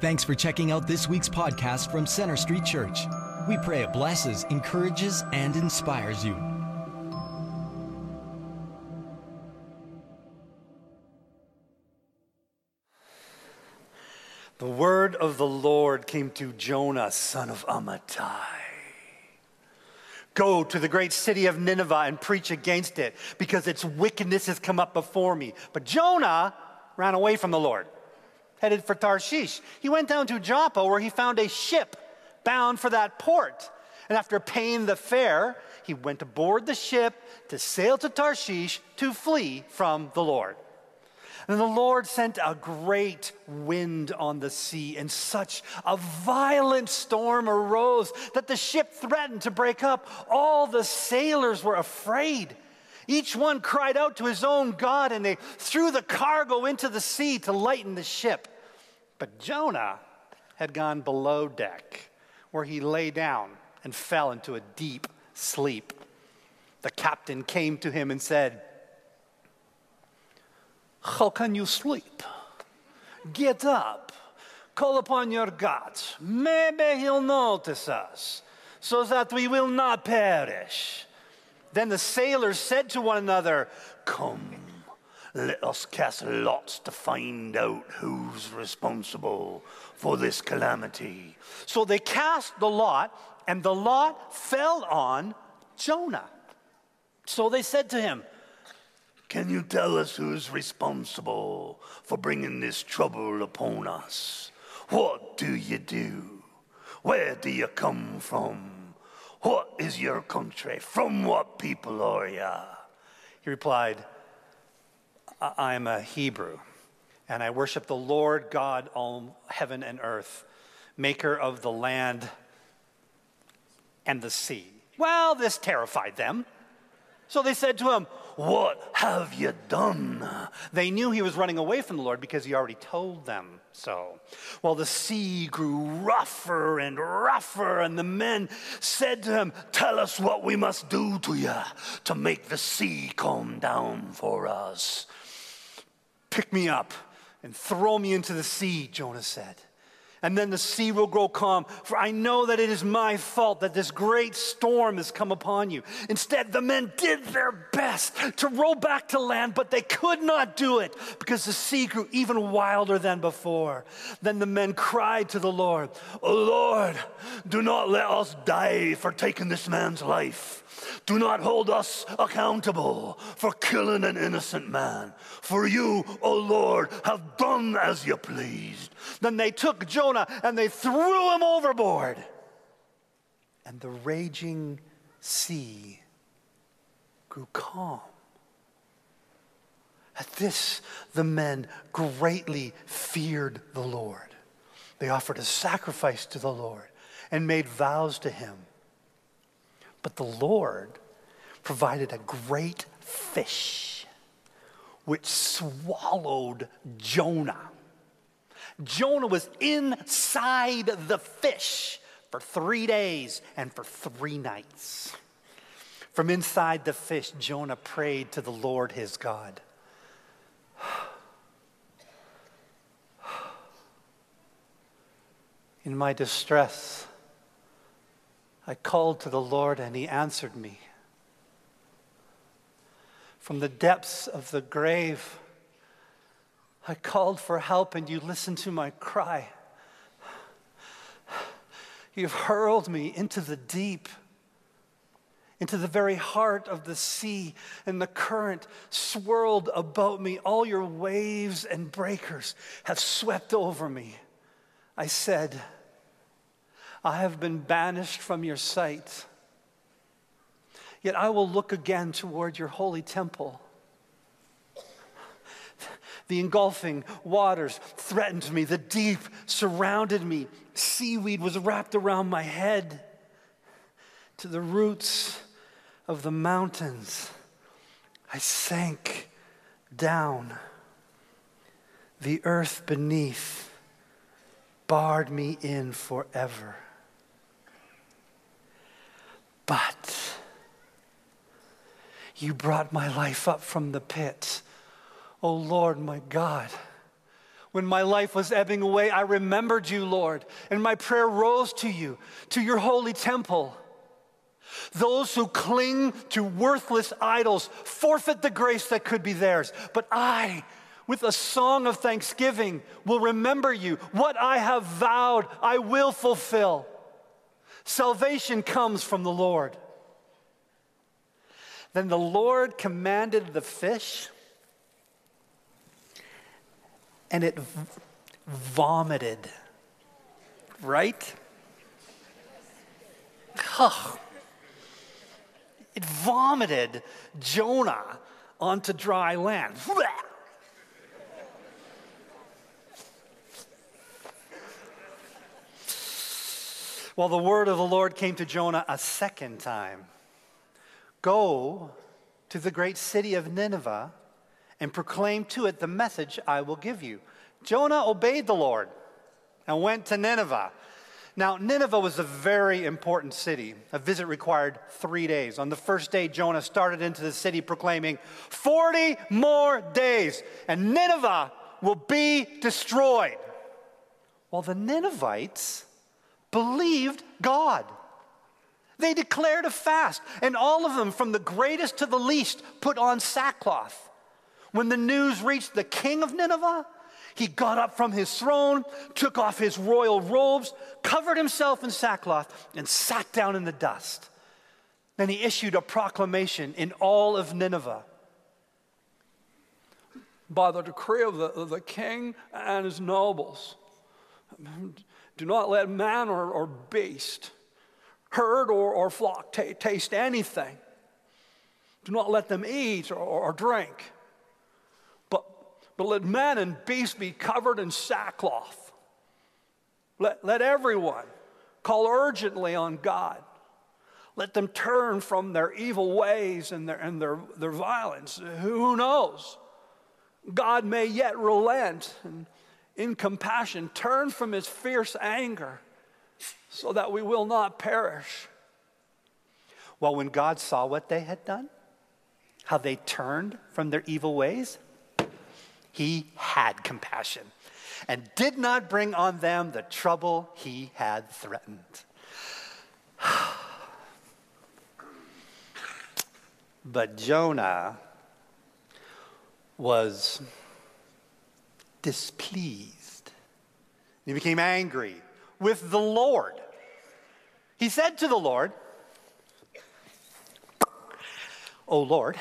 Thanks for checking out this week's podcast from Center Street Church. We pray it blesses, encourages, and inspires you. The word of the Lord came to Jonah, son of Amittai. Go to the great city of Nineveh and preach against it, because its wickedness has come up before me. But Jonah ran away from the Lord, headed for Tarshish. He went down to Joppa, where he found a ship bound for that port. And after paying the fare, he went aboard the ship to sail to Tarshish to flee from the Lord. And the Lord sent a great wind on the sea, and such a violent storm arose that the ship threatened to break up. All the sailors were afraid. Each one cried out to his own God, and they threw the cargo into the sea to lighten the ship. But Jonah had gone below deck, where he lay down and fell into a deep sleep. The captain came to him and said, how can you sleep? Get up, call upon your God. Maybe he'll notice us so that we will not perish. Then the sailors said to one another, Come, let us cast lots to find out who's responsible for this calamity. So they cast the lot, and the lot fell on Jonah. So they said to him, can you tell us who's responsible for bringing this trouble upon us? What do you do? Where do you come from? What is your country? From what people are you? He replied, I am a Hebrew, and I worship the Lord God, all heaven and earth, maker of the land and the sea. Well, this terrified them. So they said to him, What have you done? They knew he was running away from the Lord because he already told them so. Well, the sea grew rougher and rougher, and the men said to him, Tell us what we must do to you to make the sea calm down for us. Pick me up and throw me into the sea, Jonah said and then the sea will grow calm. For I know that it is my fault that this great storm has come upon you. Instead, the men did their best to row back to land, but they could not do it because the sea grew even wilder than before. Then the men cried to the Lord, O Lord, do not let us die for taking this man's life. Do not hold us accountable for killing an innocent man. For you, O Lord, have done as you pleased. Then they took Jonah and they threw him overboard. And the raging sea grew calm. At this, the men greatly feared the Lord. They offered a sacrifice to the Lord and made vows to him. But the Lord provided a great fish which swallowed Jonah. Jonah was inside the fish for three days and for three nights. From inside the fish, Jonah prayed to the Lord his God. In my distress, I called to the Lord and he answered me. From the depths of the grave, I called for help and you listened to my cry. You've hurled me into the deep, into the very heart of the sea, and the current swirled about me. All your waves and breakers have swept over me. I said, I have been banished from your sight. Yet I will look again toward your holy temple. The engulfing waters threatened me. The deep surrounded me. Seaweed was wrapped around my head. To the roots of the mountains, I sank down. The earth beneath barred me in forever. But you brought my life up from the pit. Oh Lord, my God When my life was ebbing away, I remembered you, Lord, and my prayer rose to you, to your holy temple. Those who cling to worthless idols forfeit the grace that could be theirs. But I, with a song of thanksgiving, will remember you. What I have vowed, I will fulfill. Salvation comes from the Lord. Then the Lord commanded the fish, and it v- vomited. Right? Oh. It vomited Jonah onto dry land. Well, the word of the Lord came to Jonah a second time Go to the great city of Nineveh and proclaim to it the message I will give you. Jonah obeyed the Lord and went to Nineveh. Now, Nineveh was a very important city. A visit required three days. On the first day, Jonah started into the city proclaiming, 40 more days, and Nineveh will be destroyed. Well, the Ninevites believed God. They declared a fast, and all of them, from the greatest to the least, put on sackcloth. When the news reached the king of Nineveh, he got up from his throne, took off his royal robes, covered himself in sackcloth, and sat down in the dust. Then he issued a proclamation in all of Nineveh. By the decree of the, the king and his nobles, do not let man or, or beast, herd or, or flock t- taste anything. Do not let them eat or, or drink. But, but let man and beast be covered in sackcloth. Let, let everyone call urgently on God. Let them turn from their evil ways and their, and their, their violence. Who knows? God may yet relent and in compassion, turn from his fierce anger so that we will not perish. Well, when God saw what they had done, how they turned from their evil ways, he had compassion and did not bring on them the trouble he had threatened. but Jonah was displeased. He became angry with the Lord. He said to the Lord, Oh Lord,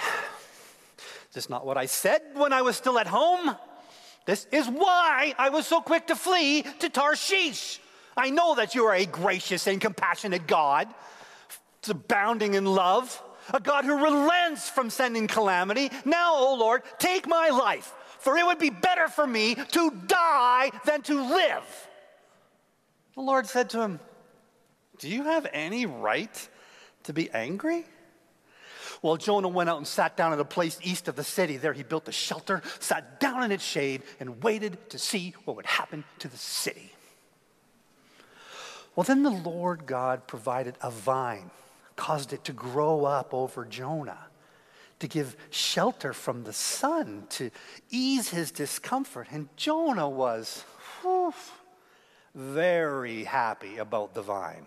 this is this not what I said when I was still at home? This is why I was so quick to flee to Tarshish. I know that you are a gracious and compassionate God, abounding in love, a God who relents from sending calamity. Now, O oh Lord, take my life for it would be better for me to die than to live. The Lord said to him, Do you have any right to be angry? Well, Jonah went out and sat down at a place east of the city. There he built a shelter, sat down in its shade, and waited to see what would happen to the city. Well, then the Lord God provided a vine, caused it to grow up over Jonah to give shelter from the sun, to ease his discomfort. And Jonah was whew, very happy about the vine.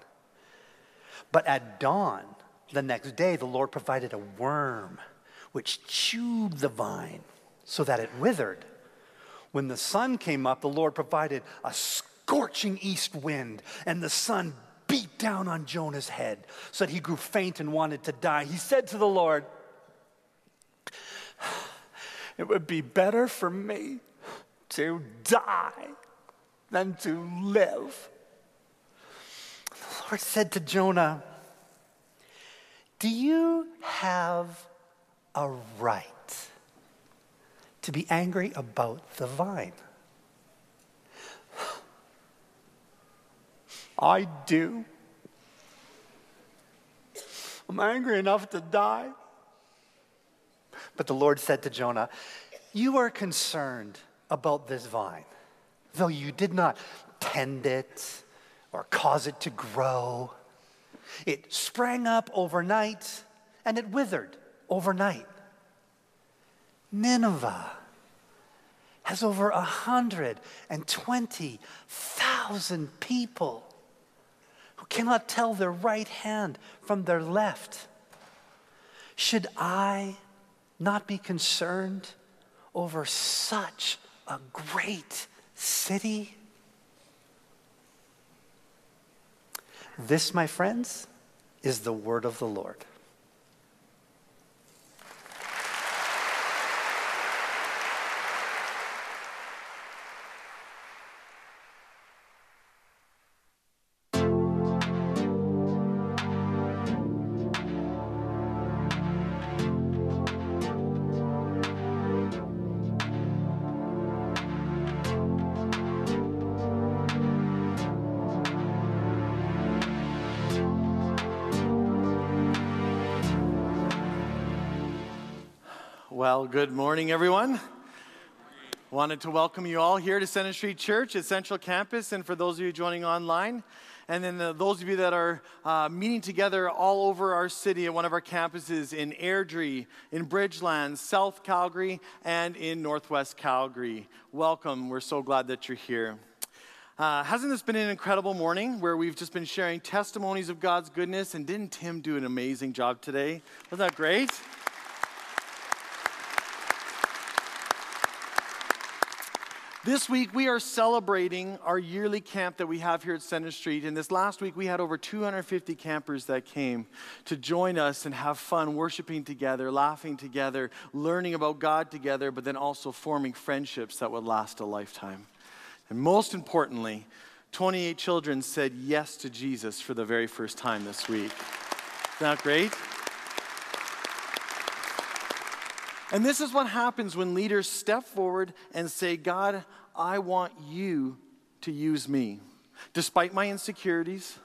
But at dawn, the next day, the Lord provided a worm which chewed the vine so that it withered. When the sun came up, the Lord provided a scorching east wind, and the sun beat down on Jonah's head so that he grew faint and wanted to die. He said to the Lord, it would be better for me to die than to live. The Lord said to Jonah, Do you have a right to be angry about the vine? I do. I'm angry enough to die. But the Lord said to Jonah, You are concerned about this vine, though you did not tend it or cause it to grow. It sprang up overnight and it withered overnight. Nineveh has over 120,000 people who cannot tell their right hand from their left. Should I not be concerned over such a great city? This, my friends, is the word of the Lord. Morning, everyone. Wanted to welcome you all here to Center Street Church at Central Campus, and for those of you joining online, and then the, those of you that are uh, meeting together all over our city at one of our campuses in Airdrie, in Bridgeland, South Calgary, and in Northwest Calgary. Welcome. We're so glad that you're here. Uh, hasn't this been an incredible morning where we've just been sharing testimonies of God's goodness? And didn't Tim do an amazing job today? Wasn't that great? This week, we are celebrating our yearly camp that we have here at Center Street. And this last week, we had over 250 campers that came to join us and have fun worshiping together, laughing together, learning about God together, but then also forming friendships that would last a lifetime. And most importantly, 28 children said yes to Jesus for the very first time this week. Isn't that great? And this is what happens when leaders step forward and say, God, I want you to use me. Despite my insecurities,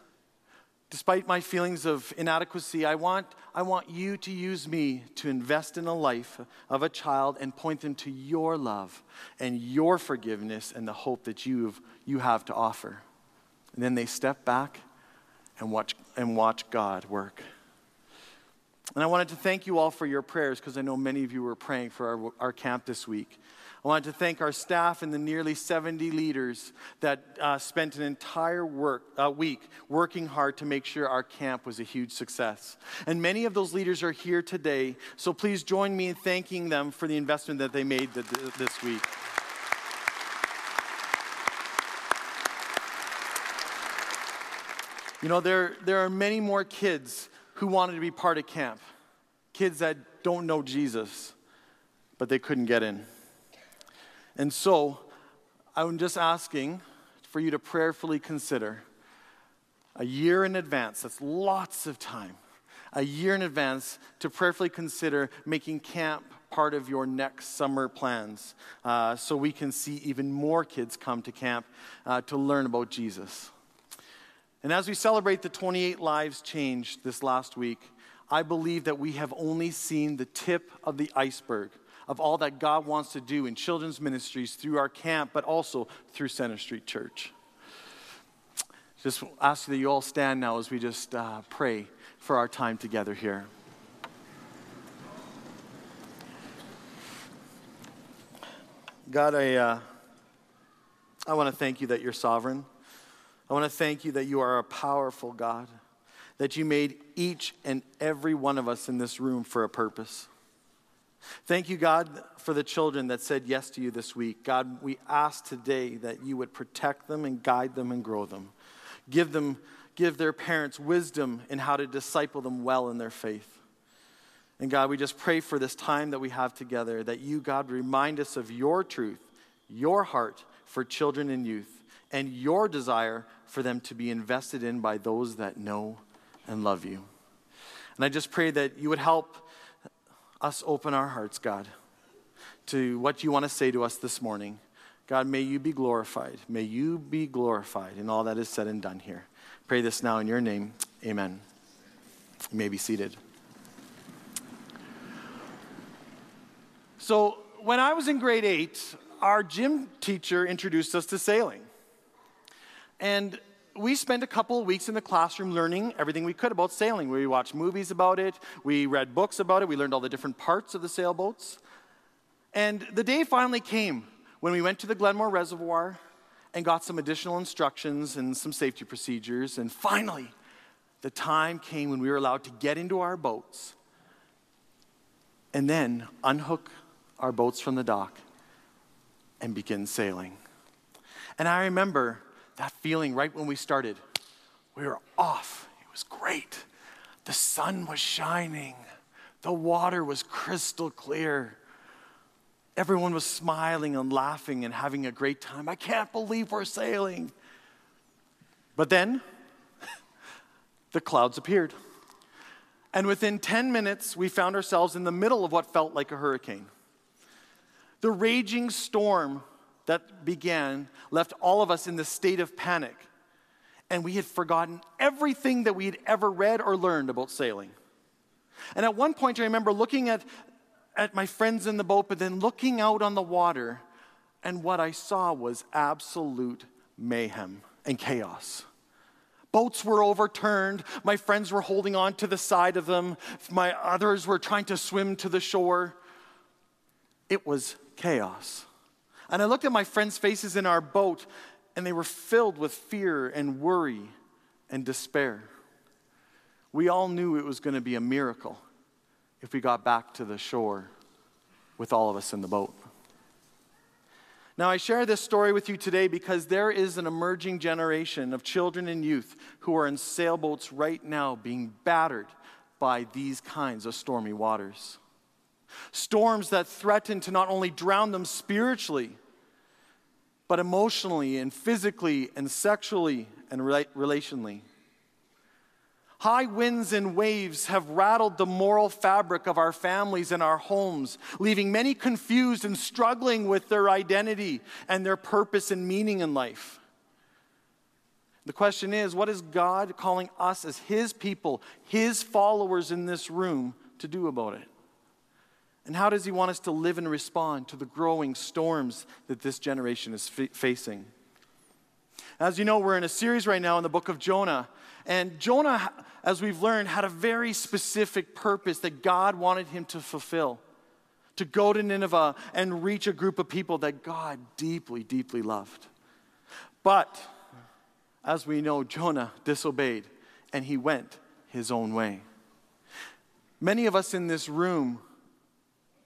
despite my feelings of inadequacy, I want, I want you to use me to invest in the life of a child and point them to your love and your forgiveness and the hope that you've, you have to offer. And then they step back and watch, and watch God work. And I wanted to thank you all for your prayers because I know many of you were praying for our, our camp this week. I wanted to thank our staff and the nearly 70 leaders that uh, spent an entire work, uh, week working hard to make sure our camp was a huge success. And many of those leaders are here today, so please join me in thanking them for the investment that they made th- this week. You know, there, there are many more kids who wanted to be part of camp. Kids that don't know Jesus, but they couldn't get in. And so, I'm just asking for you to prayerfully consider a year in advance, that's lots of time, a year in advance to prayerfully consider making camp part of your next summer plans uh, so we can see even more kids come to camp uh, to learn about Jesus. And as we celebrate the 28 lives changed this last week, I believe that we have only seen the tip of the iceberg of all that God wants to do in children's ministries through our camp, but also through Center Street Church. Just ask that you all stand now as we just uh, pray for our time together here. God, I, uh, I want to thank you that you're sovereign. I want to thank you that you are a powerful God, that you made each and every one of us in this room for a purpose. Thank you, God, for the children that said yes to you this week. God, we ask today that you would protect them and guide them and grow them. Give them, give their parents wisdom in how to disciple them well in their faith. And God, we just pray for this time that we have together that you, God, remind us of your truth, your heart for children and youth, and your desire for them to be invested in by those that know and love you. And I just pray that you would help us open our hearts, God, to what you want to say to us this morning. God, may you be glorified. May you be glorified in all that is said and done here. Pray this now in your name. Amen. You may be seated. So, when I was in grade eight, our gym teacher introduced us to sailing. And we spent a couple of weeks in the classroom learning everything we could about sailing. We watched movies about it, we read books about it, we learned all the different parts of the sailboats. And the day finally came when we went to the Glenmore Reservoir and got some additional instructions and some safety procedures. And finally, the time came when we were allowed to get into our boats and then unhook our boats from the dock and begin sailing. And I remember that feeling right when we started. We were off. It was great. The sun was shining, the water was crystal clear. Everyone was smiling and laughing and having a great time. I can't believe we're sailing. But then the clouds appeared. And within 10 minutes, we found ourselves in the middle of what felt like a hurricane. The raging storm that began left all of us in the state of panic. And we had forgotten everything that we had ever read or learned about sailing. And at one point, I remember looking at at my friends in the boat, but then looking out on the water, and what I saw was absolute mayhem and chaos. Boats were overturned. My friends were holding on to the side of them. My others were trying to swim to the shore. It was chaos. And I looked at my friends' faces in our boat, and they were filled with fear and worry and despair. We all knew it was going to be a miracle if we got back to the shore with all of us in the boat. Now, I share this story with you today because there is an emerging generation of children and youth who are in sailboats right now being battered by these kinds of stormy waters. Storms that threaten to not only drown them spiritually, but emotionally and physically and sexually and relationally. High winds and waves have rattled the moral fabric of our families and our homes, leaving many confused and struggling with their identity and their purpose and meaning in life. The question is what is God calling us as His people, His followers in this room, to do about it? And how does He want us to live and respond to the growing storms that this generation is f- facing? As you know, we're in a series right now in the book of Jonah. And Jonah, as we've learned, had a very specific purpose that God wanted him to fulfill to go to Nineveh and reach a group of people that God deeply, deeply loved. But, as we know, Jonah disobeyed and he went his own way. Many of us in this room,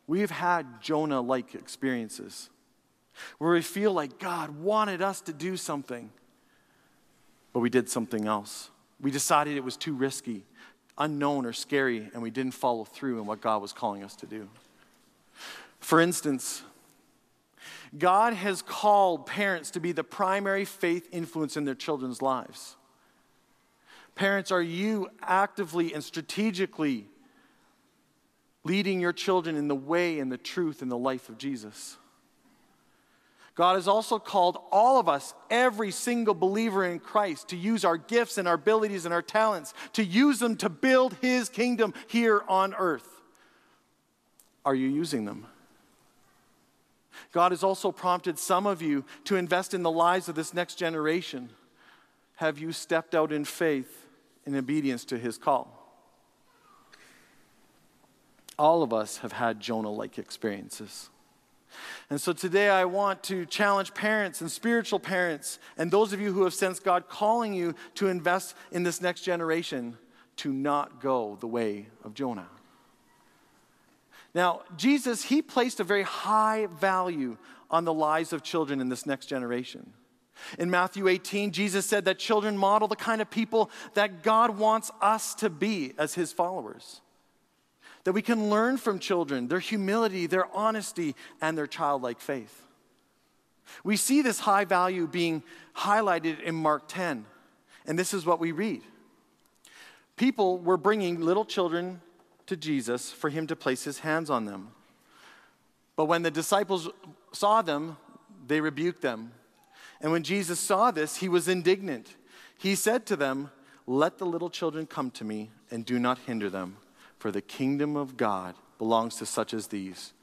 we've had Jonah like experiences where we feel like God wanted us to do something, but we did something else. We decided it was too risky, unknown, or scary, and we didn't follow through in what God was calling us to do. For instance, God has called parents to be the primary faith influence in their children's lives. Parents, are you actively and strategically leading your children in the way and the truth and the life of Jesus? God has also called all of us, every single believer in Christ, to use our gifts and our abilities and our talents, to use them to build His kingdom here on earth. Are you using them? God has also prompted some of you to invest in the lives of this next generation. Have you stepped out in faith in obedience to His call? All of us have had Jonah like experiences. And so today I want to challenge parents and spiritual parents and those of you who have sensed God calling you to invest in this next generation to not go the way of Jonah. Now, Jesus, he placed a very high value on the lives of children in this next generation. In Matthew 18, Jesus said that children model the kind of people that God wants us to be as his followers that we can learn from children their humility, their honesty, and their childlike faith. We see this high value being highlighted in Mark 10, and this is what we read. People were bringing little children to Jesus for him to place his hands on them. But when the disciples saw them, they rebuked them. And when Jesus saw this, he was indignant. He said to them, Let the little children come to me, and do not hinder them for the kingdom of God belongs to such as these.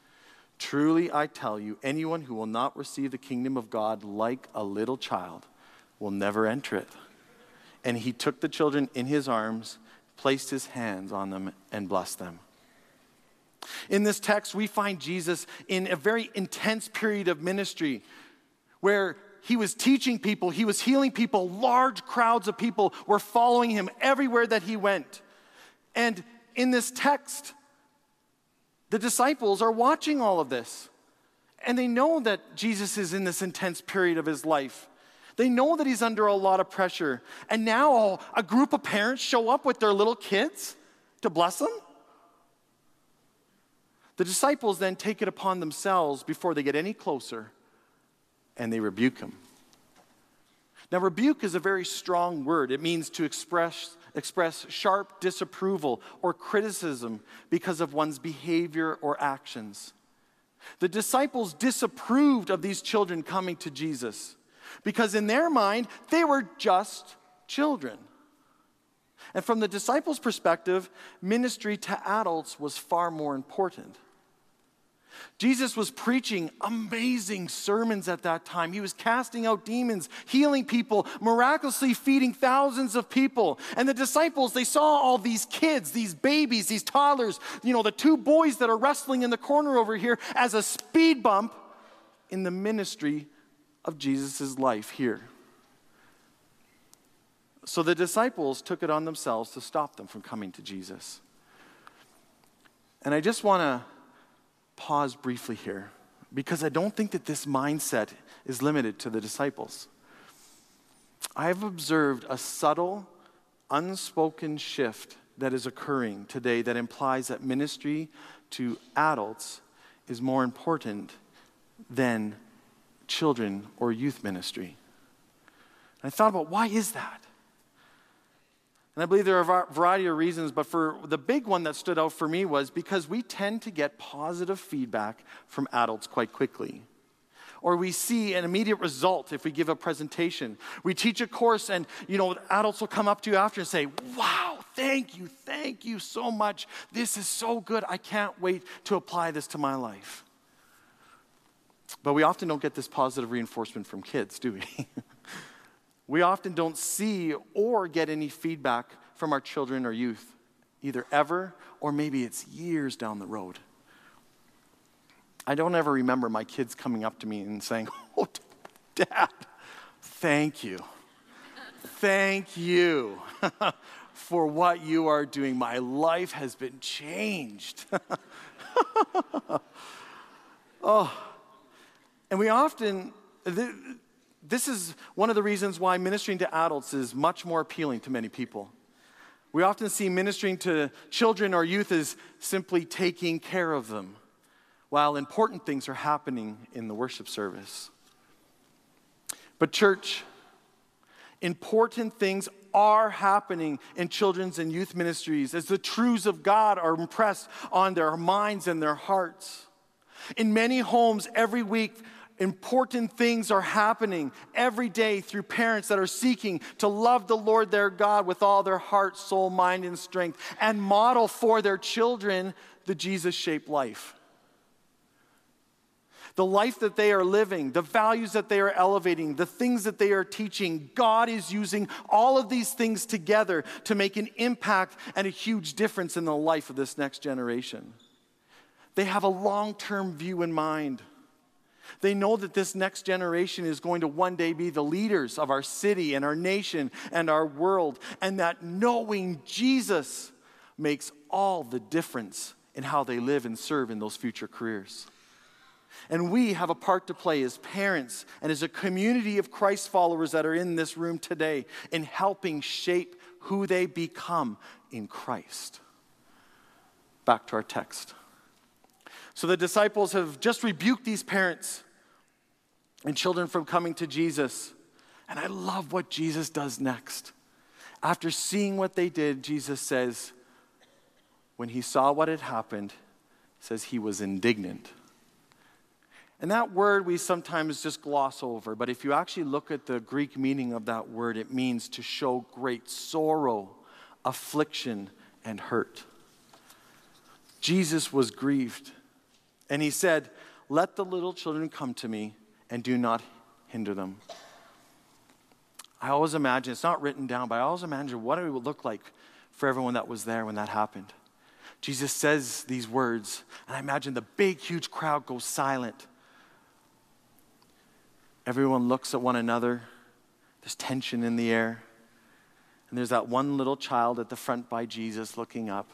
Truly, I tell you, anyone who will not receive the kingdom of God like a little child will never enter it. And he took the children in his arms, placed his hands on them, and blessed them. In this text, we find Jesus in a very intense period of ministry where he was teaching people, he was healing people, large crowds of people were following him everywhere that he went. And in this text, the disciples are watching all of this. And they know that Jesus is in this intense period of his life. They know that he's under a lot of pressure. And now a group of parents show up with their little kids to bless him. The disciples then take it upon themselves before they get any closer and they rebuke him. Now, rebuke is a very strong word. It means to express, express sharp disapproval or criticism because of one's behavior or actions. The disciples disapproved of these children coming to Jesus because, in their mind, they were just children. And from the disciples' perspective, ministry to adults was far more important. Jesus was preaching amazing sermons at that time. He was casting out demons, healing people, miraculously feeding thousands of people. And the disciples, they saw all these kids, these babies, these toddlers, you know, the two boys that are wrestling in the corner over here as a speed bump in the ministry of Jesus' life here. So the disciples took it on themselves to stop them from coming to Jesus. And I just want to pause briefly here because I don't think that this mindset is limited to the disciples. I've observed a subtle, unspoken shift that is occurring today that implies that ministry to adults is more important than children or youth ministry. And I thought about why is that? And I believe there are a variety of reasons, but for the big one that stood out for me was because we tend to get positive feedback from adults quite quickly. Or we see an immediate result if we give a presentation. We teach a course and you know adults will come up to you after and say, "Wow, thank you. Thank you so much. This is so good. I can't wait to apply this to my life." But we often don't get this positive reinforcement from kids, do we? We often don't see or get any feedback from our children or youth, either ever or maybe it's years down the road. I don't ever remember my kids coming up to me and saying, Oh, Dad, thank you. Thank you for what you are doing. My life has been changed. oh, and we often, this is one of the reasons why ministering to adults is much more appealing to many people. We often see ministering to children or youth as simply taking care of them, while important things are happening in the worship service. But, church, important things are happening in children's and youth ministries as the truths of God are impressed on their minds and their hearts. In many homes, every week, important things are happening every day through parents that are seeking to love the Lord their God with all their heart, soul, mind, and strength and model for their children the Jesus shaped life. The life that they are living, the values that they are elevating, the things that they are teaching, God is using all of these things together to make an impact and a huge difference in the life of this next generation. They have a long term view in mind. They know that this next generation is going to one day be the leaders of our city and our nation and our world, and that knowing Jesus makes all the difference in how they live and serve in those future careers. And we have a part to play as parents and as a community of Christ followers that are in this room today in helping shape who they become in Christ. Back to our text. So the disciples have just rebuked these parents and children from coming to Jesus. And I love what Jesus does next. After seeing what they did, Jesus says, when he saw what had happened, says he was indignant. And that word we sometimes just gloss over, but if you actually look at the Greek meaning of that word, it means to show great sorrow, affliction, and hurt. Jesus was grieved. And he said, Let the little children come to me and do not hinder them. I always imagine, it's not written down, but I always imagine what it would look like for everyone that was there when that happened. Jesus says these words, and I imagine the big, huge crowd goes silent. Everyone looks at one another. There's tension in the air. And there's that one little child at the front by Jesus looking up.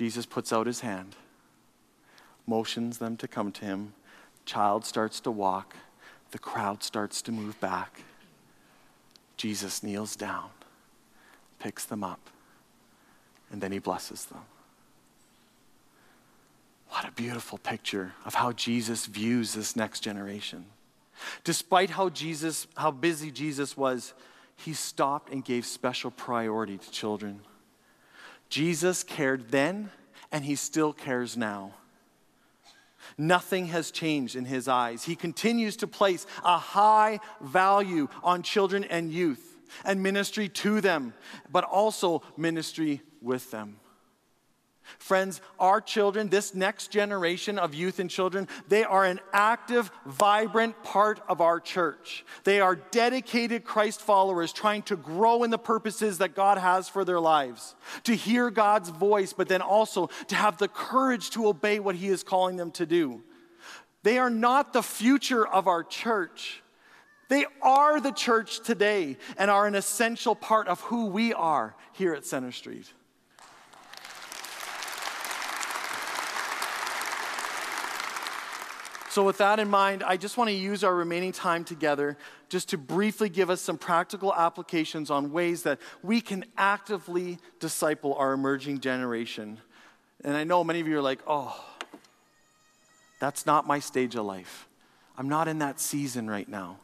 Jesus puts out his hand, motions them to come to him. Child starts to walk. The crowd starts to move back. Jesus kneels down, picks them up and then he blesses them. What a beautiful picture of how Jesus views this next generation. Despite how Jesus how busy Jesus was, he stopped and gave special priority to children. Jesus cared then and he still cares now. Nothing has changed in his eyes. He continues to place a high value on children and youth and ministry to them, but also ministry with them. Friends, our children, this next generation of youth and children, they are an active, vibrant part of our church. They are dedicated Christ followers trying to grow in the purposes that God has for their lives, to hear God's voice, but then also to have the courage to obey what He is calling them to do. They are not the future of our church. They are the church today and are an essential part of who we are here at Center Street. So, with that in mind, I just want to use our remaining time together just to briefly give us some practical applications on ways that we can actively disciple our emerging generation. And I know many of you are like, oh, that's not my stage of life. I'm not in that season right now.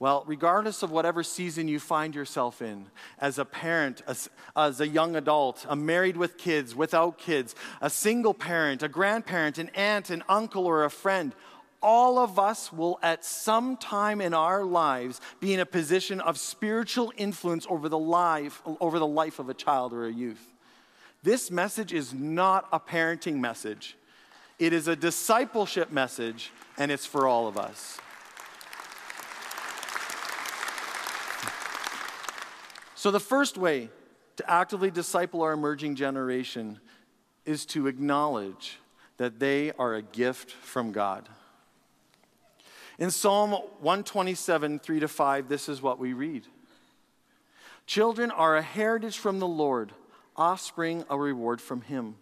Well, regardless of whatever season you find yourself in, as a parent, as, as, a young adult, a married with kids, without kids, a single parent, a grandparent, an aunt, an uncle, or a friend, all of us will at some time in our lives be in a position of spiritual influence over the life, over the life of a child or a youth. This message is not a parenting message. It is a discipleship message, and it's for all of us. So, the first way to actively disciple our emerging generation is to acknowledge that they are a gift from God. In Psalm 127, 3 to 5, this is what we read Children are a heritage from the Lord, offspring a reward from Him.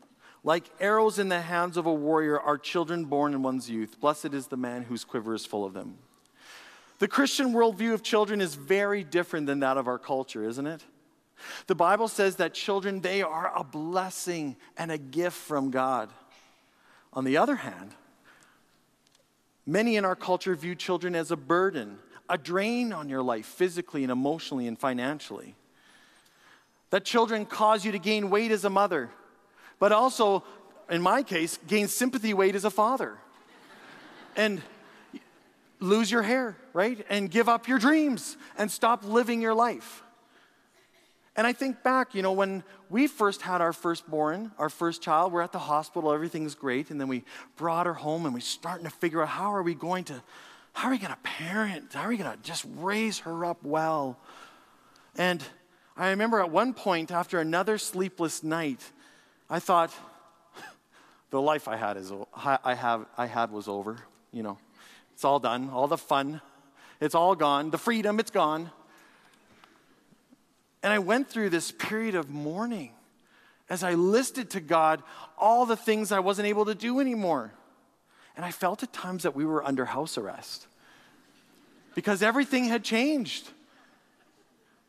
Like arrows in the hands of a warrior are children born in one's youth. Blessed is the man whose quiver is full of them. The Christian worldview of children is very different than that of our culture, isn't it? The Bible says that children, they are a blessing and a gift from God. On the other hand, many in our culture view children as a burden, a drain on your life, physically and emotionally and financially. That children cause you to gain weight as a mother, but also, in my case, gain sympathy weight as a father. And lose your hair, right? And give up your dreams and stop living your life. And I think back, you know, when we first had our firstborn, our first child, we're at the hospital, everything's great, and then we brought her home and we're starting to figure out how are we going to, how are we going to parent? How are we going to just raise her up well? And I remember at one point, after another sleepless night, I thought, the life I had is I have I had was over, you know. It's all done, all the fun. It's all gone. The freedom, it's gone. And I went through this period of mourning as I listed to God all the things I wasn't able to do anymore. And I felt at times that we were under house arrest because everything had changed.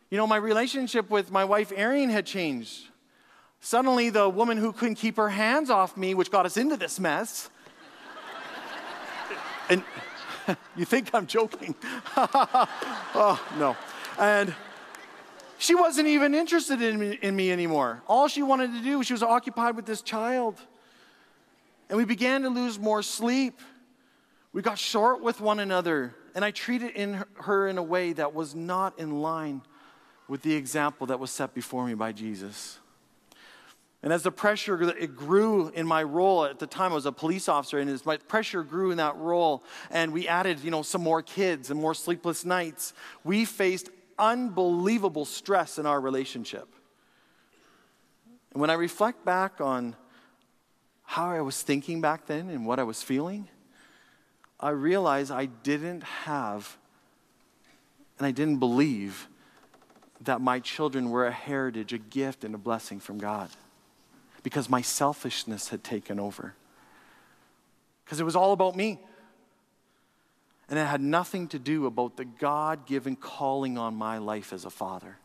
You know, my relationship with my wife, Erin, had changed. Suddenly, the woman who couldn't keep her hands off me, which got us into this mess, and you think I'm joking. oh, no. And she wasn't even interested in me, in me anymore. All she wanted to do, she was occupied with this child. And we began to lose more sleep. We got short with one another. And I treated in her in a way that was not in line with the example that was set before me by Jesus. And as the pressure it grew in my role at the time, I was a police officer, and as my pressure grew in that role, and we added, you know, some more kids and more sleepless nights, we faced unbelievable stress in our relationship. And when I reflect back on how I was thinking back then and what I was feeling, I realize I didn't have and I didn't believe that my children were a heritage, a gift, and a blessing from God because my selfishness had taken over. Because it was all about me. And it had nothing to do about the God given calling on my life as a father.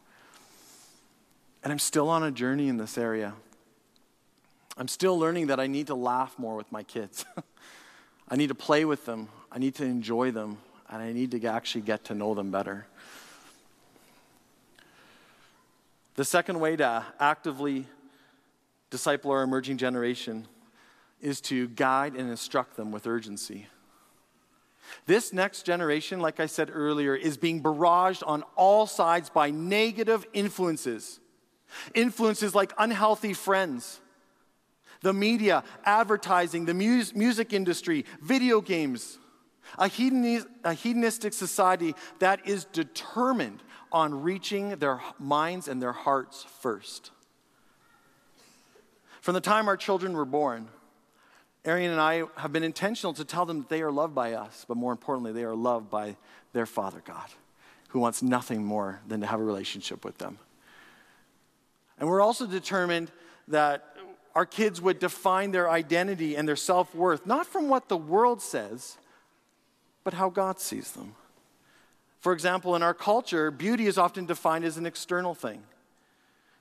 And I'm still on a journey in this area. I'm still learning that I need to laugh more with my kids. I need to play with them. I need to enjoy them. And I need to actually get to know them better. The second way to actively disciple our emerging generation is to guide and instruct them with urgency. This next generation, like I said earlier, is being barraged on all sides by negative influences. Influences like unhealthy friends, the media, advertising, the mus- music industry, video games, a, a hedonistic society that is determined on reaching their minds and their hearts first. From the time our children were born, Arian and I have been intentional to tell them that they are loved by us, but more importantly, they are loved by their Father God, who wants nothing more than to have a relationship with them. And we're also determined that our kids would define their identity and their self worth not from what the world says, but how God sees them. For example, in our culture, beauty is often defined as an external thing,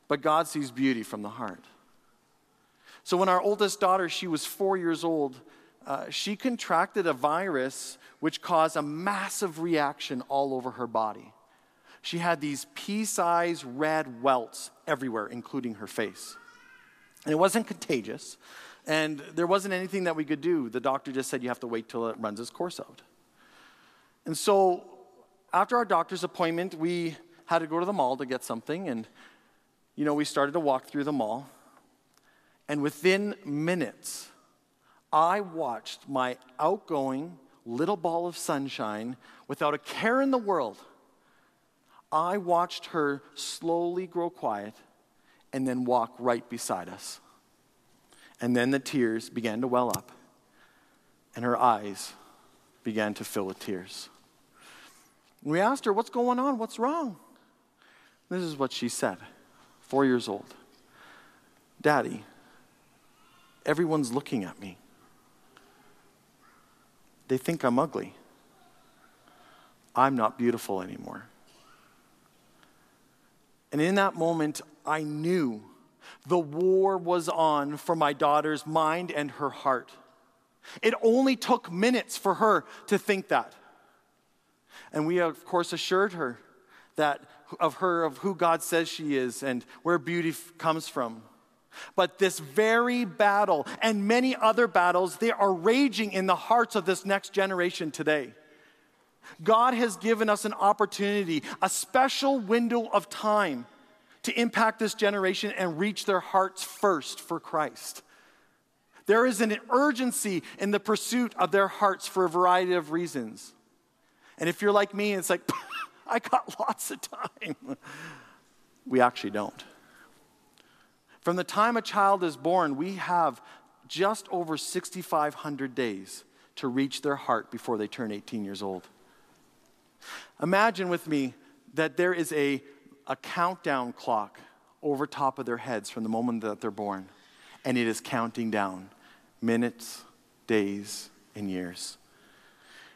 but God sees beauty from the heart. So when our oldest daughter, she was four years old, uh, she contracted a virus which caused a massive reaction all over her body. She had these pea sized red welts everywhere, including her face. And it wasn't contagious, and there wasn't anything that we could do. The doctor just said you have to wait till it runs its course out. And so, after our doctor's appointment, we had to go to the mall to get something, and you know, we started to walk through the mall. And within minutes, I watched my outgoing little ball of sunshine without a care in the world. I watched her slowly grow quiet and then walk right beside us. And then the tears began to well up, and her eyes began to fill with tears. We asked her, What's going on? What's wrong? This is what she said, four years old Daddy, Everyone's looking at me. They think I'm ugly. I'm not beautiful anymore. And in that moment, I knew the war was on for my daughter's mind and her heart. It only took minutes for her to think that. And we, of course, assured her that of her, of who God says she is and where beauty comes from. But this very battle and many other battles, they are raging in the hearts of this next generation today. God has given us an opportunity, a special window of time to impact this generation and reach their hearts first for Christ. There is an urgency in the pursuit of their hearts for a variety of reasons. And if you're like me, it's like, I got lots of time. We actually don't. From the time a child is born, we have just over 6,500 days to reach their heart before they turn 18 years old. Imagine with me that there is a, a countdown clock over top of their heads from the moment that they're born, and it is counting down minutes, days, and years.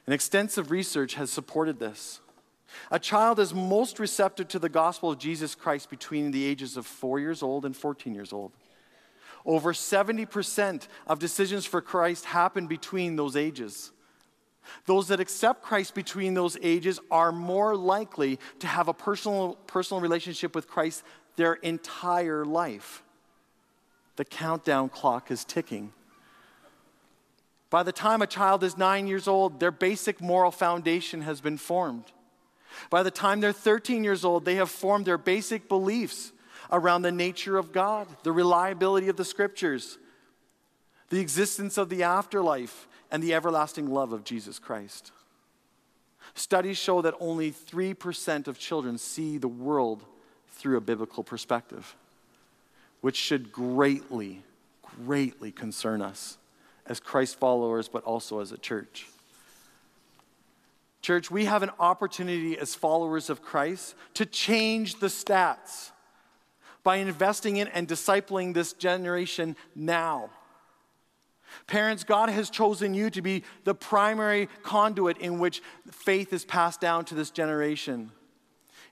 And extensive research has supported this. A child is most receptive to the gospel of Jesus Christ between the ages of four years old and 14 years old. Over 70% of decisions for Christ happen between those ages. Those that accept Christ between those ages are more likely to have a personal, personal relationship with Christ their entire life. The countdown clock is ticking. By the time a child is nine years old, their basic moral foundation has been formed. By the time they're 13 years old, they have formed their basic beliefs around the nature of God, the reliability of the scriptures, the existence of the afterlife, and the everlasting love of Jesus Christ. Studies show that only 3% of children see the world through a biblical perspective, which should greatly, greatly concern us as Christ followers, but also as a church. Church, we have an opportunity as followers of Christ to change the stats by investing in and discipling this generation now. Parents, God has chosen you to be the primary conduit in which faith is passed down to this generation.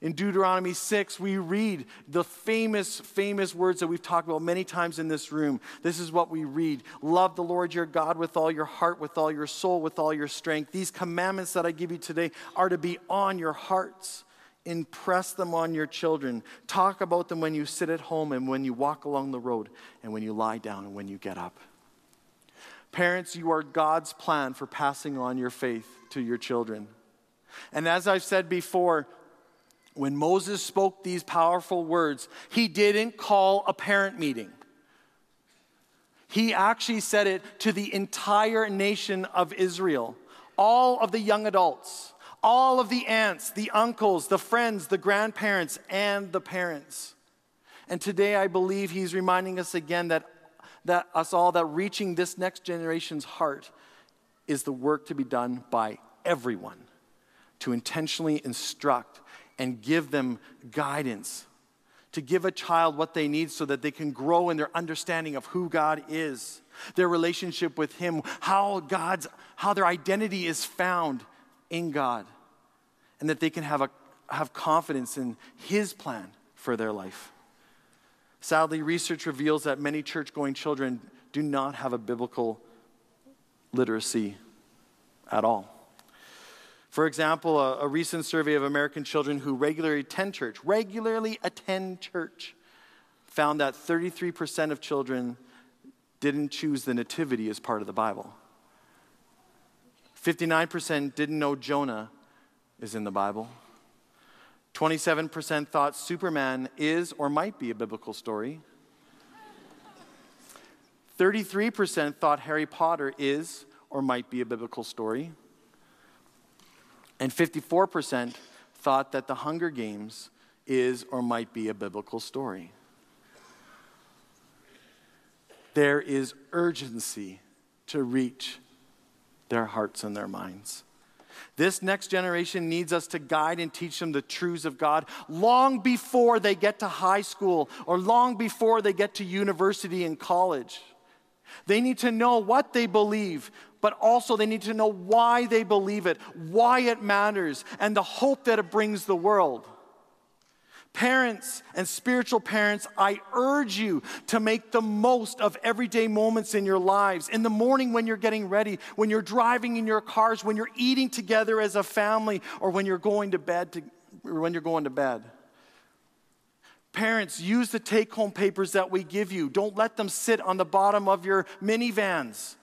In Deuteronomy 6, we read the famous, famous words that we've talked about many times in this room. This is what we read Love the Lord your God with all your heart, with all your soul, with all your strength. These commandments that I give you today are to be on your hearts. Impress them on your children. Talk about them when you sit at home and when you walk along the road and when you lie down and when you get up. Parents, you are God's plan for passing on your faith to your children. And as I've said before, when Moses spoke these powerful words, he didn't call a parent meeting. He actually said it to the entire nation of Israel, all of the young adults all of the aunts, the uncles, the friends, the grandparents, and the parents. And today I believe he's reminding us again that, that us all, that reaching this next generation's heart is the work to be done by everyone to intentionally instruct and give them guidance, to give a child what they need so that they can grow in their understanding of who God is, their relationship with Him, how God's, how their identity is found in God and that they can have, a, have confidence in His plan for their life. Sadly, research reveals that many church going children do not have a biblical literacy at all. For example, a, a, recent survey of American children who regularly attend church, regularly attend church, found that 33% of children didn't choose the nativity as part of the Bible. 59% didn't know Jonah is in the Bible. 27% thought Superman is or might be a biblical story. 33% thought Harry Potter is or might be a biblical story. And 54% thought that the Hunger Games is or might be a biblical story. There is urgency to reach their hearts and their minds. This next generation needs us to guide and teach them the truths of God long before they get to high school or long before they get to university and college. They need to know what they believe, but also they need to know why they believe it, why it matters, and the hope that it brings the world. Parents and spiritual parents, I urge you to make the most of everyday moments in your lives. In the morning when you're getting ready, when you're driving in your cars, when you're eating together as a family, or when you're going to bed to, when you're going to bed. Parents, use the take home papers that we give you. Don't let them sit on the bottom of your minivans.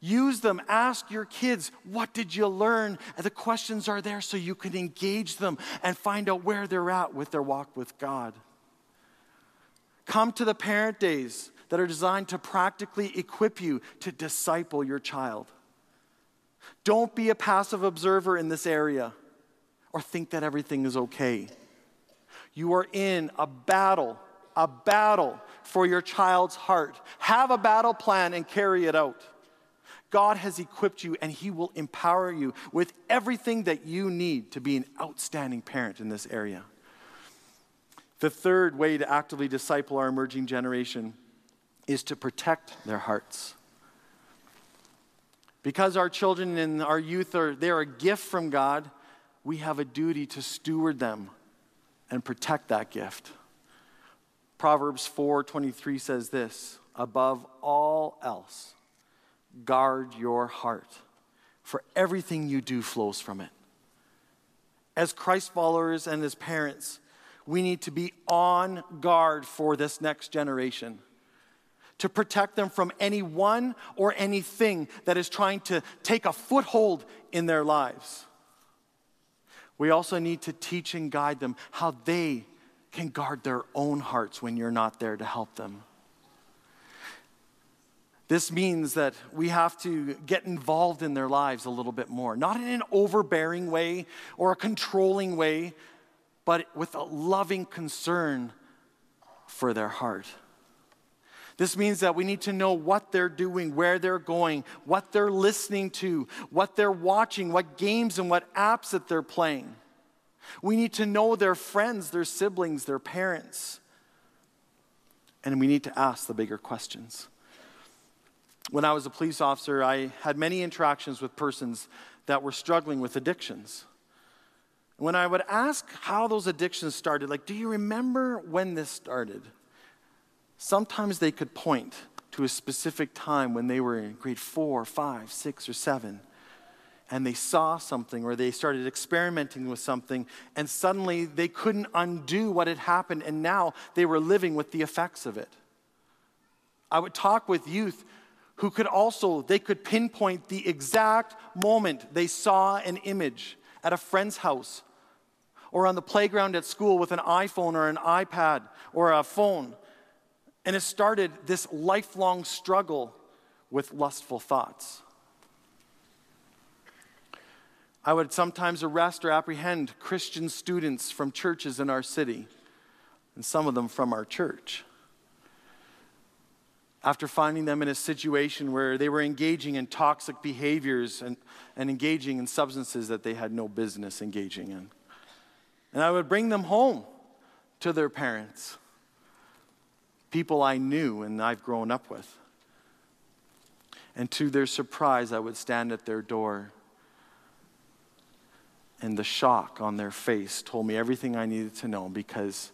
Use them. Ask your kids, what did you learn? And the questions are there so you can engage them and find out where they're at with their walk with God. Come to the parent days that are designed to practically equip you to disciple your child. Don't be a passive observer in this area or think that everything is okay. You are in a battle, a battle for your child's heart. Have a battle plan and carry it out. God has equipped you and He will empower you with everything that you need to be an outstanding parent in this area. The third way to actively disciple our emerging generation is to protect their hearts. Because our children and our youth are they're a gift from God, we have a duty to steward them and protect that gift. Proverbs 4:23 says this, above all else, guard your heart, for everything you do flows from it. As Christ followers and as parents, we need to be on guard for this next generation to protect them from anyone or anything that is trying to take a foothold in their lives. We also need to teach and guide them how they can guard their own hearts when you're not there to help them. This means that we have to get involved in their lives a little bit more, not in an overbearing way or a controlling way, but with a loving concern for their heart. This means that we need to know what they're doing, where they're going, what they're listening to, what they're watching, what games and what apps that they're playing. We need to know their friends, their siblings, their parents. And we need to ask the bigger questions. When I was a police officer, I had many interactions with persons that were struggling with addictions. When I would ask how those addictions started, like, do you remember when this started? Sometimes they could point to a specific time when they were in grade four, five, six, or seven, and they saw something or they started experimenting with something, and suddenly they couldn't undo what had happened, and now they were living with the effects of it. I would talk with youth who could also they could pinpoint the exact moment they saw an image at a friend's house or on the playground at school with an iPhone or an iPad or a phone and it started this lifelong struggle with lustful thoughts. I would sometimes arrest or apprehend Christian students from churches in our city, and some of them from our church. After finding them in a situation where they were engaging in toxic behaviors and, and engaging in substances that they had no business engaging in. And I would bring them home to their parents people I knew and I've grown up with. And to their surprise, I would stand at their door, and the shock on their face told me everything I needed to know because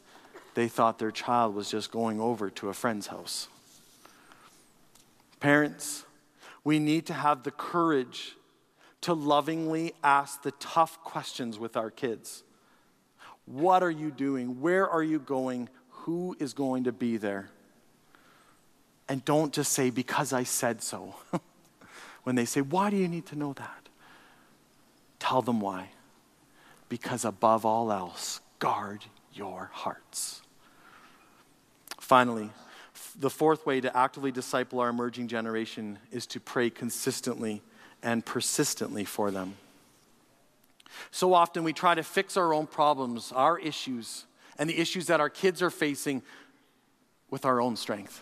they thought their child was just going over to a friend's house. Parents, we need to have the courage to lovingly ask the tough questions with our kids. What are you doing? Where are you going? who is going to be there. And don't just say, because I said so. when they say, why do you need to know that? Tell them why. Because above all else, guard your hearts. Finally, the fourth way to actively disciple our emerging generation is to pray consistently and persistently for them. So often we try to fix our own problems, our issues, and the issues that our kids are facing with our own strength.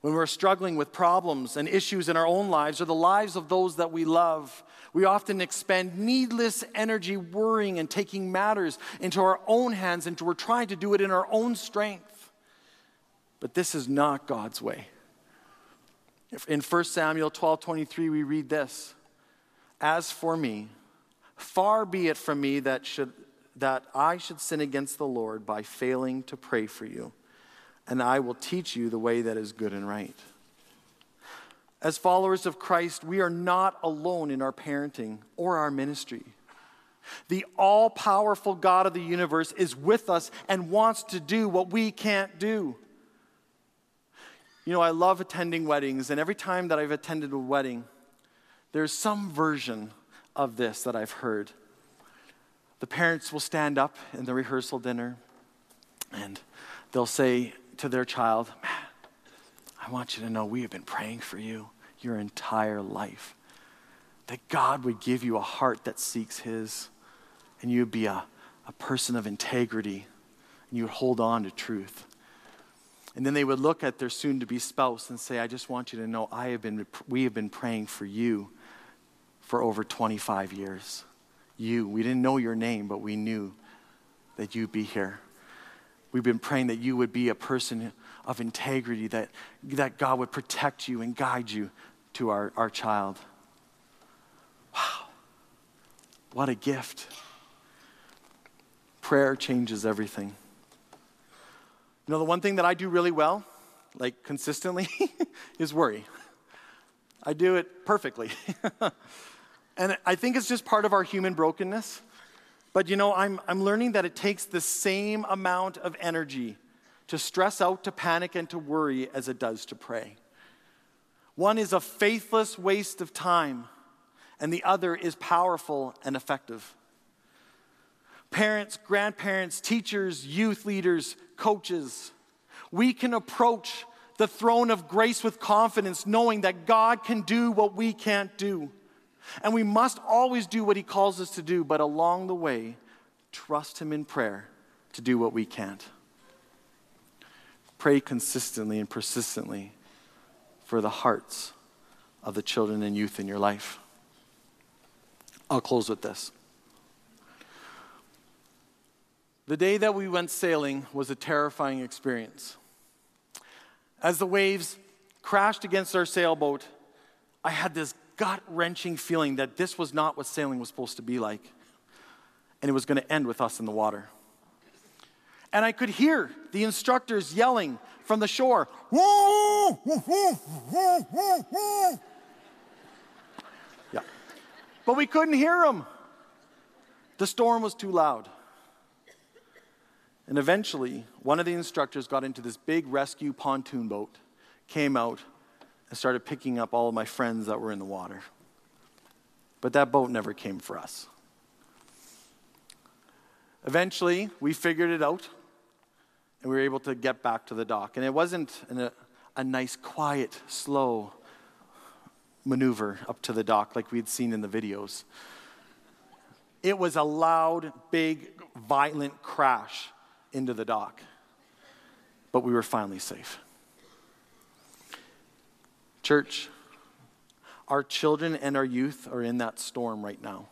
When we're struggling with problems and issues in our own lives or the lives of those that we love, we often expend needless energy worrying and taking matters into our own hands and we're trying to do it in our own strength. But this is not God's way. In 1 Samuel 12 23, we read this As for me, far be it from me that should that I should sin against the Lord by failing to pray for you, and I will teach you the way that is good and right. As followers of Christ, we are not alone in our parenting or our ministry. The all powerful God of the universe is with us and wants to do what we can't do. You know, I love attending weddings, and every time that I've attended a wedding, there's some version of this that I've heard the parents will stand up in the rehearsal dinner and they'll say to their child, Man, I want you to know we have been praying for you your entire life. That God would give you a heart that seeks His and you would be a, a person of integrity and you would hold on to truth. And then they would look at their soon to be spouse and say, I just want you to know I have been, we have been praying for you for over 25 years you. We didn't know your name, but we knew that you'd be here. We've been praying that you would be a person of integrity, that, that God would protect you and guide you to our, our child. Wow. What a gift. Prayer changes everything. You know, the one thing that I do really well, like consistently, is worry. I do it perfectly. And I think it's just part of our human brokenness. But you know, I'm, I'm learning that it takes the same amount of energy to stress out, to panic, and to worry as it does to pray. One is a faithless waste of time, and the other is powerful and effective. Parents, grandparents, teachers, youth leaders, coaches, we can approach the throne of grace with confidence, knowing that God can do what we can't do. And we must always do what He calls us to do, but along the way, trust Him in prayer to do what we can't. pray consistently and persistently for the hearts of the children and youth in your life. I'll close with this. The day that we went sailing was a terrifying experience. As the waves crashed against our sailboat, I had this gut wrenching feeling that this was not what sailing was supposed to be like. And it was going to end with us in the water. And I could hear the instructors yelling from the shore. yeah. But we couldn't hear them. The storm was too loud. And eventually, one of the instructors got into this big rescue pontoon boat, came out, and started picking up all of my friends that were in the water. But that boat never came for us. Eventually, we figured it out, and we were able to get back to the dock. And it wasn't an, a, a nice, quiet, slow maneuver up to the dock like we had seen in the videos. It was a loud, big, violent crash into the dock. But we were finally safe. Church, our children and our youth are in that storm right now,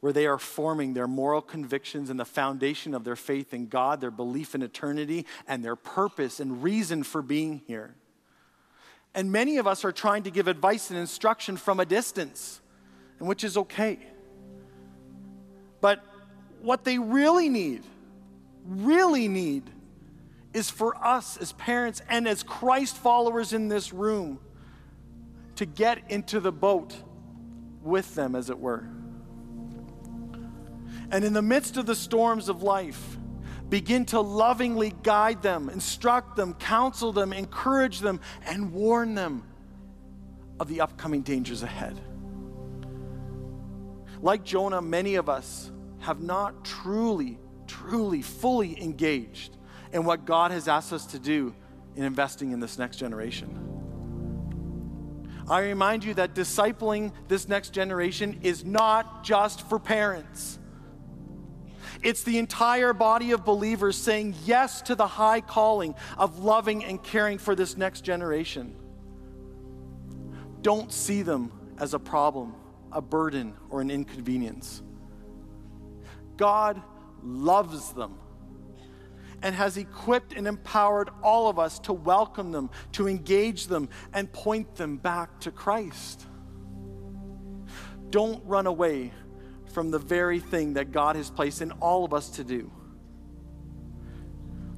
where they are forming their moral convictions and the foundation of their faith in God, their belief in eternity, and their purpose and reason for being here. And many of us are trying to give advice and instruction from a distance, and which is okay. But what they really need really need is for us as parents and as Christ followers in this room to get into the boat with them, as it were. And in the midst of the storms of life, begin to lovingly guide them, instruct them, counsel them, encourage them, and warn them of the upcoming dangers ahead. Like Jonah, many of us have not truly truly, fully engaged in what God has asked us to do in investing in this next generation. I remind you that discipling this next generation is not just for parents. It's the entire body of believers saying yes to the high calling of loving and caring for this next generation. Don't see them as a problem, a burden, or an inconvenience. God loves them and has equipped and empowered all of us to welcome them, to engage them, and point them back to Christ. Don't run away from the very thing that God has placed in all of us to do.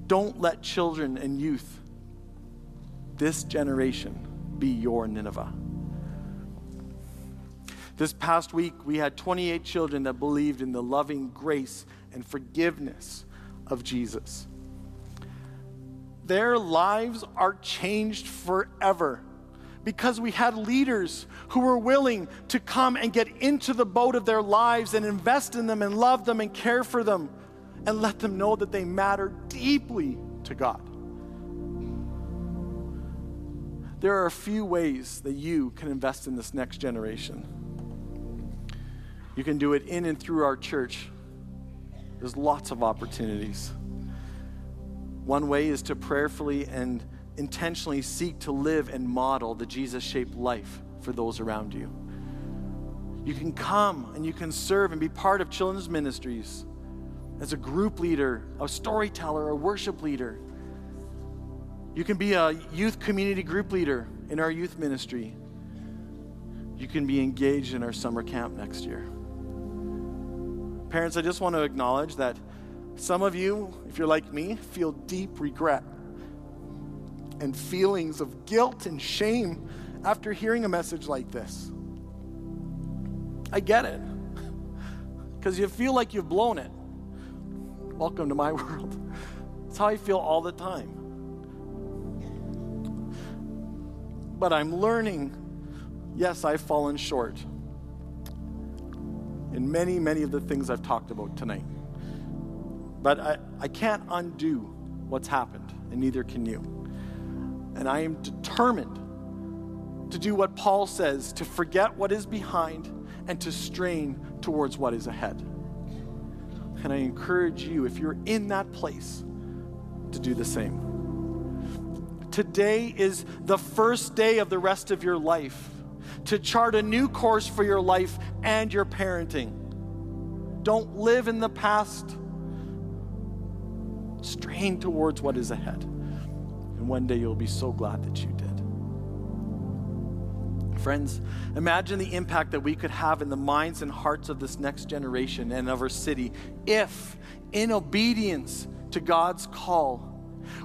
Don't let children and youth, this generation, be your Nineveh. This past week, we had 28 children that believed in the loving grace and forgiveness of Jesus. Their lives are changed forever because we had leaders who were willing to come and get into the boat of their lives and invest in them and love them and care for them and let them know that they matter deeply to God. There are a few ways that you can invest in this next generation. You can do it in and through our church there's lots of opportunities. One way is to prayerfully and intentionally seek to live and model the Jesus shaped life for those around you. You can come and you can serve and be part of children's ministries as a group leader, a storyteller, a worship leader. You can be a youth community group leader in our youth ministry. You can be engaged in our summer camp next year. Parents, I just want to acknowledge that some of you, if you're like me, feel deep regret and feelings of guilt and shame after hearing a message like this. I get it, because you feel like you've blown it. Welcome to my world. That's how I feel all the time. But I'm learning, yes, I've fallen short in many, many of the things I've talked about tonight. But I, I can't undo what's happened, and neither can you. And I am determined to do what Paul says to forget what is behind and to strain towards what is ahead. And I encourage you, if you're in that place, to do the same. today is the first day of the rest of your life to chart a new course for your life and your parenting. Don't live in the past. Strain towards what is ahead. And one day you'll be so glad that you did. Friends, imagine the impact that we could have in the minds and hearts of this next generation and of our city if, in obedience to God's call,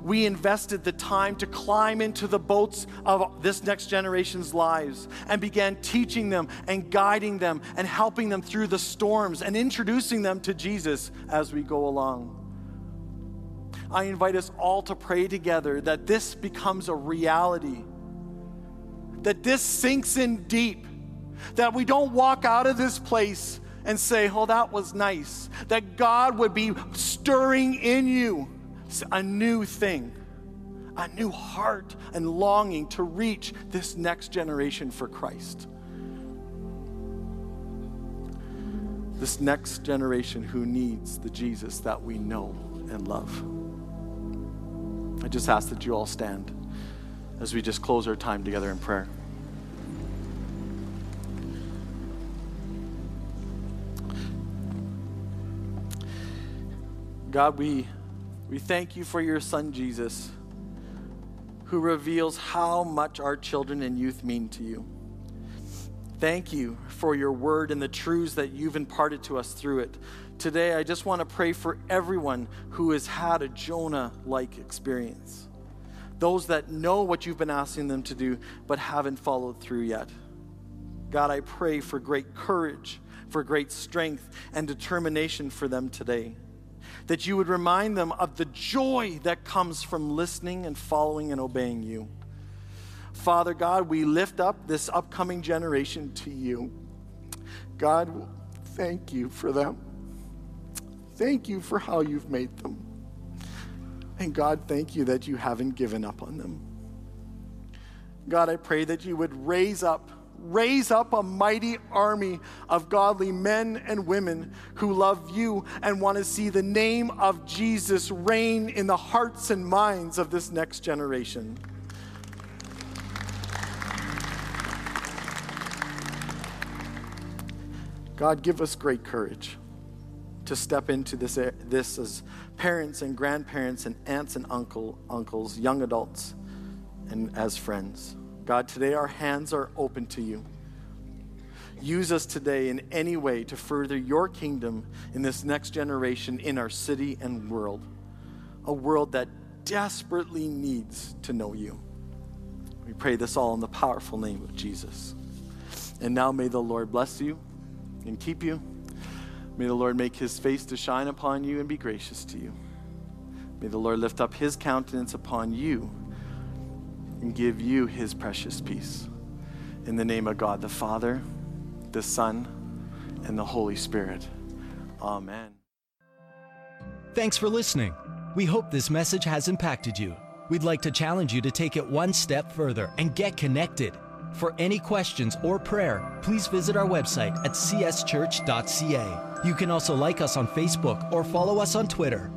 we invested the time to climb into the boats of this next generation's lives and began teaching them and guiding them and helping them through the storms and introducing them to Jesus as we go along. I invite us all to pray together that this becomes a reality that this sinks in deep, that we don't walk out of this place and say, oh, that was nice. That God would be stirring in you a new thing, a new heart and longing to reach this next generation for Christ. This next generation who needs the Jesus that we know and love. I just ask that you all stand as we just close our time together in prayer. God, we, we thank you for your son Jesus, who reveals how much our children and youth mean to you. Thank you for your word and the truths that you've imparted to us through it. Today, I just want to pray for everyone who has had a Jonah like experience those that know what you've been asking them to do but haven't followed through yet. God, I pray for great courage, for great strength and determination for them today. That you would remind them of the joy that comes from listening and following and obeying you. Father God, we lift up this upcoming generation to you. God, thank you for them. Thank you for how you've made them. And God, thank you that you haven't given up on them. God, I pray that you would raise up, raise up a mighty army of godly men and women who love you and want to see the name of Jesus reign in the hearts and minds of this next generation. God, give us great courage to step into this, this as parents and grandparents and aunts and uncle, uncles, young adults, and as friends. God, today our hands are open to you. Use us today in any way to further your kingdom in this next generation in our city and world, a world that desperately needs to know you. We pray this all in the powerful name of Jesus. And now may the Lord bless you and keep you. May the Lord make his face to shine upon you and be gracious to you. May the Lord lift up his countenance upon you and give you his precious peace. In the name of God the Father, the Son, and the Holy Spirit. Amen. Thanks for listening. We hope this message has impacted you. We'd like to challenge you to take it one step further and get connected. For any questions or prayer, please visit our website at cschurch.ca. You can also like us on Facebook or follow us on Twitter.